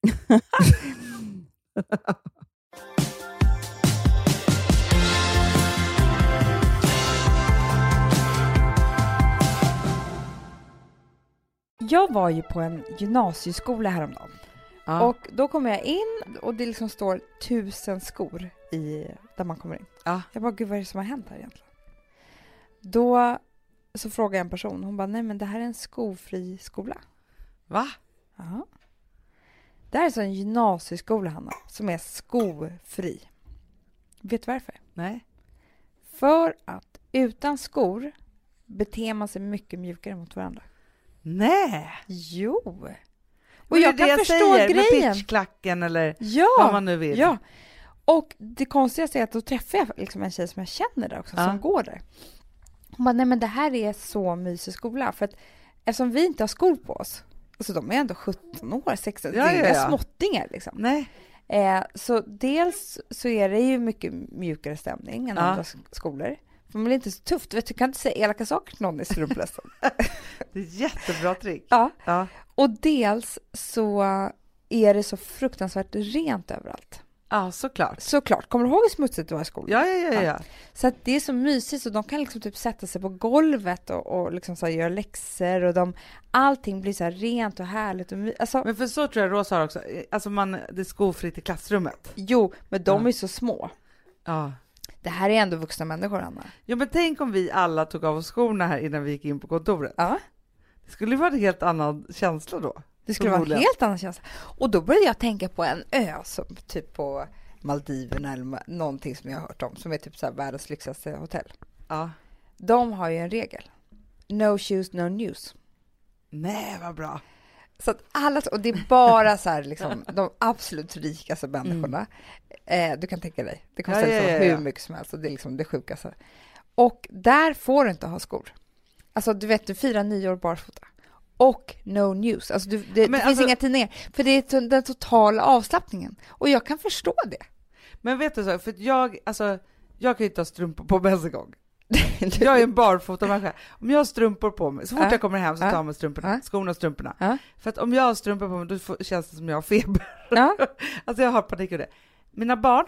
Jag var ju på en gymnasieskola häromdagen.
Ja.
Och då kommer jag in och det liksom står tusen skor i, där man kommer in.
Ja.
Jag bara, gud vad är det som har hänt här egentligen? Då så frågar jag en person, hon bara, nej men det här är en skofri skola.
Va?
Ja. Det här är så en gymnasieskola, Hanna, som är skofri. Vet du varför?
Nej.
För att utan skor beter man sig mycket mjukare mot varandra.
Nej!
Jo! Och
Men
jag kan
det
förstå
säger,
grejen.
Med pitchklacken eller
Ja!
vad man nu vill.
Ja. Och det konstigaste är att då träffar jag liksom en tjej som jag känner där också,
Ja.
som går där. Hon bara, nej men det här är så mysig skola. För att eftersom vi inte har skor på oss, alltså de är ändå 17 år, 16,
Ja,
det är
ja,
inga
ja.
småttingar liksom.
Nej.
Eh, så dels så är det ju mycket mjukare stämning än
Ja.
andra sk- skolor. För man blir inte så tufft. Vet, du kan inte säga elaka saker till någon i strumplästen.
Det är jättebra trick.
ja.
Ja.
Och dels så är det så fruktansvärt rent överallt.
Ja, såklart.
Såklart. Kommer du ihåg hur smutsigt det var i skolan?
Ja, ja, ja. ja.
Så att det är så mysigt och de kan liksom typ sätta sig på golvet och, och liksom så göra läxor och de, allting blir så rent och härligt. Och my, alltså,
Men för så tror jag Rosa har också. Alltså man, det är skofritt i klassrummet.
jo, men de
Ja.
är så små.
Ja.
Det här är ändå vuxna människor, Anna.
Jo, men tänk om vi alla tog av oss skorna här innan vi gick in på kontoret.
Ja.
Det skulle ju vara en helt annan känsla då.
Det skulle vara en helt annan känsla. Och då började jag tänka på en ö som typ på Maldiverna eller någonting som jag har hört om som är typ så världens lyxigaste hotell.
Ja.
De har ju en regel. No shoes, no news.
Nej, vad bra.
Så att alla, och det är bara så här, liksom, de absolut rikaste människorna. Eh, du kan tänka dig, det kostar
ja,
liksom
ja, ja.
hur mycket som helst och det är liksom det sjukaste. Och där får du inte ha skor. Alltså du vet, du firar nyår barfota. Och no news. Alltså, du, det, det finns
alltså-
inga tidningar. För det är den totala avslappningen. Och jag kan förstå det.
Men vet du så, för jag, alltså, jag kan ju inte ha strumpor på mig ens en gång. Jag är en barfota människa. Om jag har strumpor på mig, så fort
Ja.
jag kommer hem så tar
Ja.
jag med strumporna, skorna och strumporna.
Ja.
För att om jag har strumpor på mig då får, känns det som jag har feber.
Ja.
Alltså jag har panik över det. Mina barn,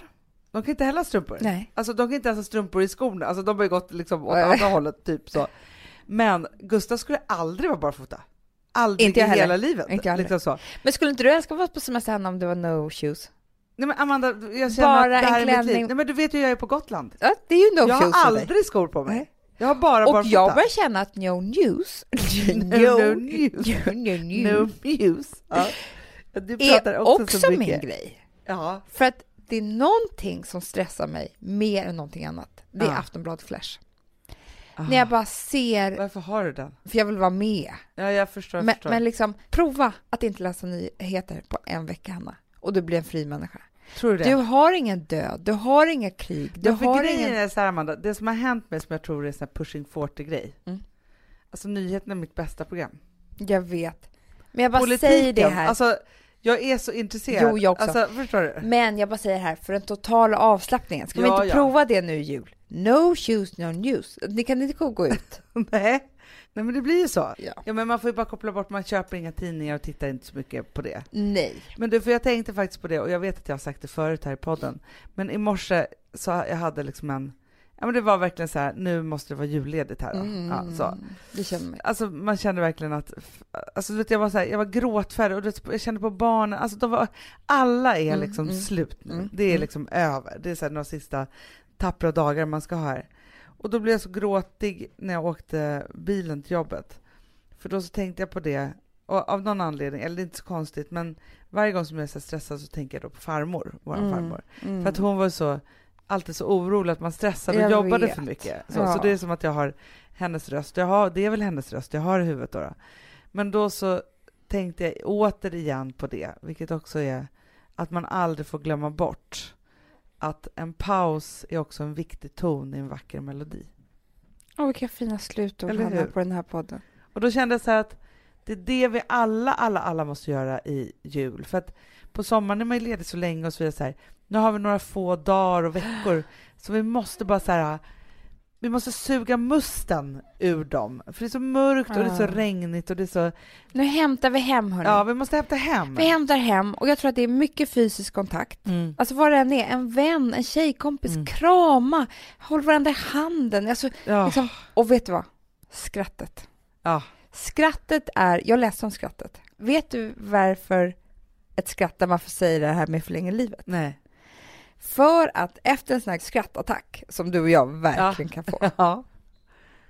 de kan inte heller ha strumpor.
Nej.
Alltså de kan inte ens ha strumpor i skorna, alltså de har ju gått liksom åt andra hållet, typ så. Men Gustav skulle aldrig vara barfota. Aldrig
Inte jag
i
heller.
hela livet.
Inte jag
liksom så.
Men skulle inte du älska att vara på semester hemma om det var no shoes?
Nej men Amanda, jag känner
Bara
att det här
en
är mitt liv.
klänning.
Nej men du vet ju jag är på Gotland.
Ja, det är ju no
jag
shoes
har
för dig.
aldrig skor på mig.
Nej.
Jag har bara
Och
barfota.
jag börjar känna att no news,
No, no news.
no, news,
No news. Ja. Du
är
pratar också,
också,
så
min
mycket.
grej.
Ja.
För att det är någonting som stressar mig mer än någonting annat. Det är
Ja.
Aftonbladet Flash.
Ah.
När jag bara ser,
Varför har du den?
för jag vill vara med.
Ja, jag förstår. Jag
Men,
förstår.
men liksom, prova att inte läsa nyheter på en vecka, Hanna. Och du blir en fri människa.
Tror du det?
Du har ingen död, du har inga krig, du
Men
har ingen...
är så här, Amanda, det som har hänt mig som jag tror är en sån här pushing 40-grej.
Mm.
Alltså nyheterna är mitt bästa program.
Jag vet. Men jag bara säger det här.
Alltså, jag är så intresserad.
Jo, jag också.
Alltså, förstår du?
Men jag bara säger här, för den totala avslappningen, ska vi
Ja,
inte
ja.
prova det nu i jul? No shoes, no news. Ni kan inte gå ut.
Nej. Nej, men det blir ju så.
Ja.
Ja, men man får ju bara koppla bort, man köper inga tidningar och tittar inte så mycket på det.
Nej.
Men du, för jag tänkte faktiskt på det och jag vet att jag har sagt det förut här i podden. Men i morse så jag hade liksom en, ja men det var verkligen så här, nu måste det vara julledigt här då.
Mm,
Ja, så.
Det känner mig.
Alltså man kände verkligen att, alltså vet jag var så här, jag var gråtfärdig och vet, jag kände på barnen, alltså de var, alla är
Mm,
liksom
mm,
slut nu.
mm,
det är
mm.
liksom över. Det är så här några sista tappra dagar man ska ha här. Och då blev jag så gråtig när jag åkte bilen till jobbet. För då så tänkte jag på det, och av någon anledning, eller det är inte så konstigt, men varje gång som jag är så stressad så tänker jag då på farmor, vår
Mm,
farmor.
mm.
För att hon var så, alltid så orolig att man stressade och
Jag
jobbade
vet.
för mycket. Så,
Ja.
så det är som att jag har hennes röst. Jag har, det är väl hennes röst jag har i huvudet då, då. Men då så tänkte jag återigen på det, vilket också är att man aldrig får glömma bort att en paus är också en viktig ton i en vacker melodi.
Åh, vilka fina slutord,
Eller
Hanna,
hur?
på den här podden.
Och då kände jag så här att det är det vi alla, alla, alla måste göra i jul. För att på sommaren är man ju ledig så länge och så vidare. Så här, nu har vi några få dagar och veckor, så vi måste bara så här, vi måste suga musten ur dem. För det är så mörkt och det är så
Ja.
regnigt och det är så,
Nu hämtar vi hem, hörni.
ja vi måste hämta hem.
Vi hämtar hem och jag tror att det är mycket fysisk kontakt.
Mm.
Alltså vad det än är, en vän, en tjejkompis,
Mm.
krama, håll varandra i handen. Alltså,
Ja,
liksom, och vet du vad? Skrattet.
ja.
Skrattet är, jag läste om skrattet. Vet du varför ett skratt där man får säga det här med förlänger livet?
Nej.
För att efter en sån här skrattattack, som du och jag verkligen kan få,
Ja.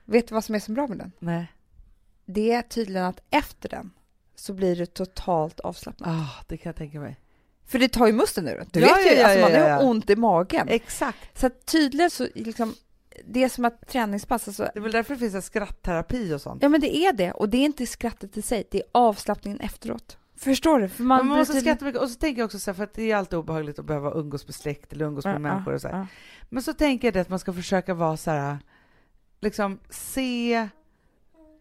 vet du vad som är så bra med den?
Nej.
Det är tydligen att efter den så blir du totalt avslappnad.
Ah, det kan jag tänka mig.
För det tar ju musten ur Du
Ja,
vet ju,
ja, ja,
alltså man
ja,
har
ja.
ont i magen.
Exakt.
Så tydligen så, liksom, det är som att träningspass, alltså,
Det är väl därför det finns en skrattterapi och sånt.
ja men det är det. Och det är inte skrattet i sig, det är avslappningen efteråt. Förstår du? För man,
Man, måste
blir tydligen-
skratta mycket. Och så tänker jag också så här, för att det är alltid obehagligt att behöva umgås med släkt eller umgås med
Ja,
människor och så här.
ja.
Men så tänker jag det att man ska försöka vara så här, liksom se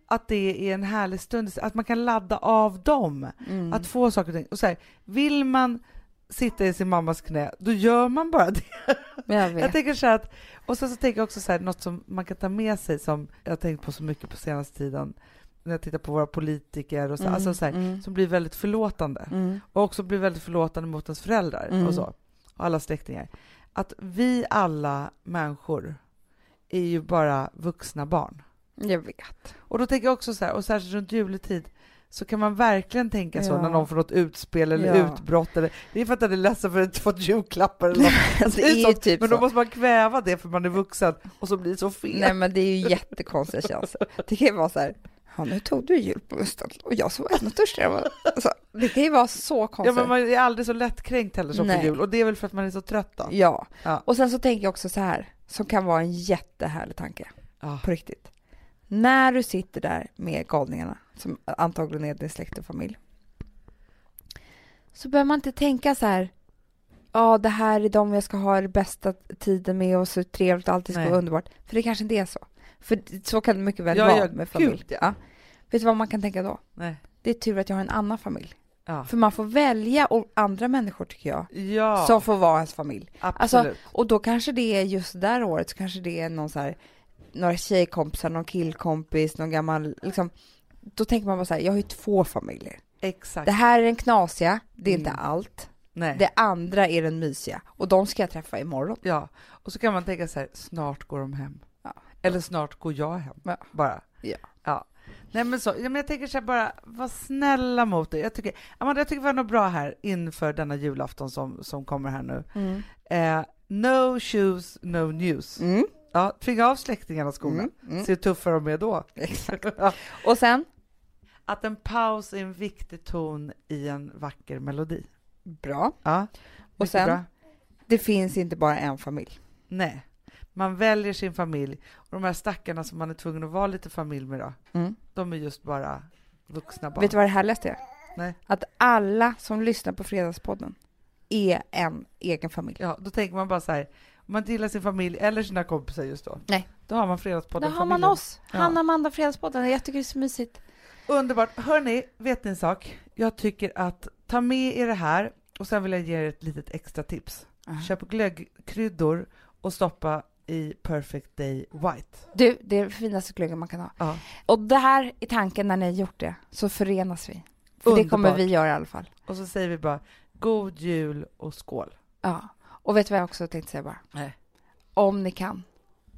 att det är en härlig stund, att man kan ladda av dem,
Mm.
att få saker och ting. Och så här, vill man sitta i sin mammas knä, då gör man bara det.
Jag vet.
Jag tänker så att, och sen så tänker jag också så här, något som man kan ta med sig som jag har tänkt på så mycket på senaste tiden, när jag tittar på våra politiker och så,
Mm,
alltså så här,
mm,
som blir väldigt förlåtande
mm.
och också blir väldigt förlåtande mot ens föräldrar
Mm.
och så, och alla släktingar. Att vi alla människor är ju bara vuxna barn.
Jag vet.
Och då tänker jag också så här, och särskilt runt juletid, så kan man verkligen tänka så
Ja.
när någon får något utspel eller
Ja.
utbrott. Eller, det är för att den är ledsen för att inte fått julklappar eller något.
Alltså,
Det är sånt,
typ
men då
så.
måste man kväva det för man är vuxen och så blir det så fel.
Nej men det är ju jättekonstiga känslor. Det kan ju vara så här, ja nu tog du jul på musten och jag som var ännu törstigare. Alltså, det kan ju vara så
ja,
konstigt.
men man är aldrig så lättkränkt heller som på jul och det är väl för att man är så trött då.
Ja.
Ja.
och sen så tänker jag också så här, som kan vara en jättehärlig tanke,
Ja.
på riktigt. När du sitter där med galningarna, som antagligen är din släkt och familj, så behöver man inte tänka så här, ja det här är de jag ska ha den bästa tiden med och så trevligt och alltid ska vara underbart. För det kanske inte är så. För så kan det mycket väl
Ja,
vara med familj.
gud, ja.
Ja. Vet du vad man kan tänka då?
Nej.
Det är tur att jag har en annan familj.
Ja.
För man får välja och andra människor tycker jag,
Ja,
som får vara ens familj.
absolut.
Och då kanske det är just det där året, så kanske det är någon så här, några tjejkompisar, någon killkompis, någon gammal, liksom. Då tänker man bara så här, jag har ju två familjer.
Exakt.
Det här är den knasiga, det är inte
Mm.
allt.
Nej.
Det andra är den mysiga och de ska jag träffa imorgon.
Ja, och så kan man tänka så här, snart går de hem. Eller snart går jag hem.
Ja.
Bara.
Ja.
ja. Nej men så, ja, men jag tänker så här bara, var snälla mot dig. Jag tycker, Amanda, jag tycker vi har något bra här inför denna julafton som, som kommer här nu. Eh, no shoes, no news.
Mm.
Ja, tvinga av släktingarna skorna.
Mm. Mm.
Se hur tuffa de är då.
Exakt.
Ja.
Och sen,
Att en paus är en viktig ton i en vacker melodi.
bra,
Ja,
Och sen?
bra.
det finns inte bara en familj.
Nej, man väljer sin familj och de här stackarna som man är tvungen att vara lite familj med då,
Mm.
de är just bara vuxna barn.
Vet du vad det härligaste är?
Nej.
Att alla som lyssnar på Fredagspodden är en egen familj.
Ja, då tänker man bara så här, om man inte gillar sin familj eller sina kompisar just då,
Nej.
då har man Fredagspodden
har man oss,
Ja.
Hanna och Amanda Fredagspodden. Jag tycker det är så mysigt.
Underbart. Hörni, vet ni en sak? Jag tycker att ta med er det här och sen vill jag ge er ett litet extra tips. Köp glöggkryddor och stoppa i Perfect Day White.
Du, det är det finaste glöggen man kan ha.
Ja.
Och det här är tanken när ni har gjort det, så förenas vi. För det kommer
Underbart.
vi göra i alla fall.
Och så säger vi bara God Jul och skål.
Ja. Och vet du vad jag också tänkte säga bara?
Nej.
Om ni kan,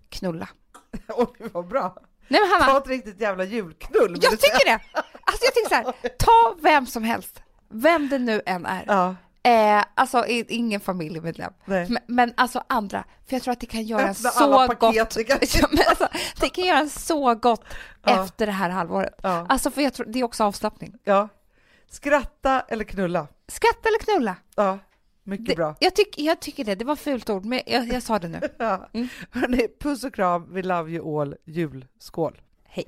knulla.
Oj, vad bra.
Nej men Hanna,
Ta ett riktigt jävla julknull.
jag tycker det! Alltså jag tycker så här, ta vem som helst, vem det nu än är.
Ja,
Eh, alltså ingen familjemedlem, men, men alltså andra, för jag tror att det kan göra
Öppna
så gott Ja, alltså, det kan göra så gott
Ja.
efter det här halvåret.
Ja.
Alltså för jag tror, det är också avslappning.
ja. Skratta eller knulla.
Skratta eller knulla.
Ja, mycket
Det,
bra.
jag, tyck, jag tycker det, det var fult ord, men jag, jag sa det nu. Mm.
Hörrni, puss och kram. We love you all. Julskål.
Hej.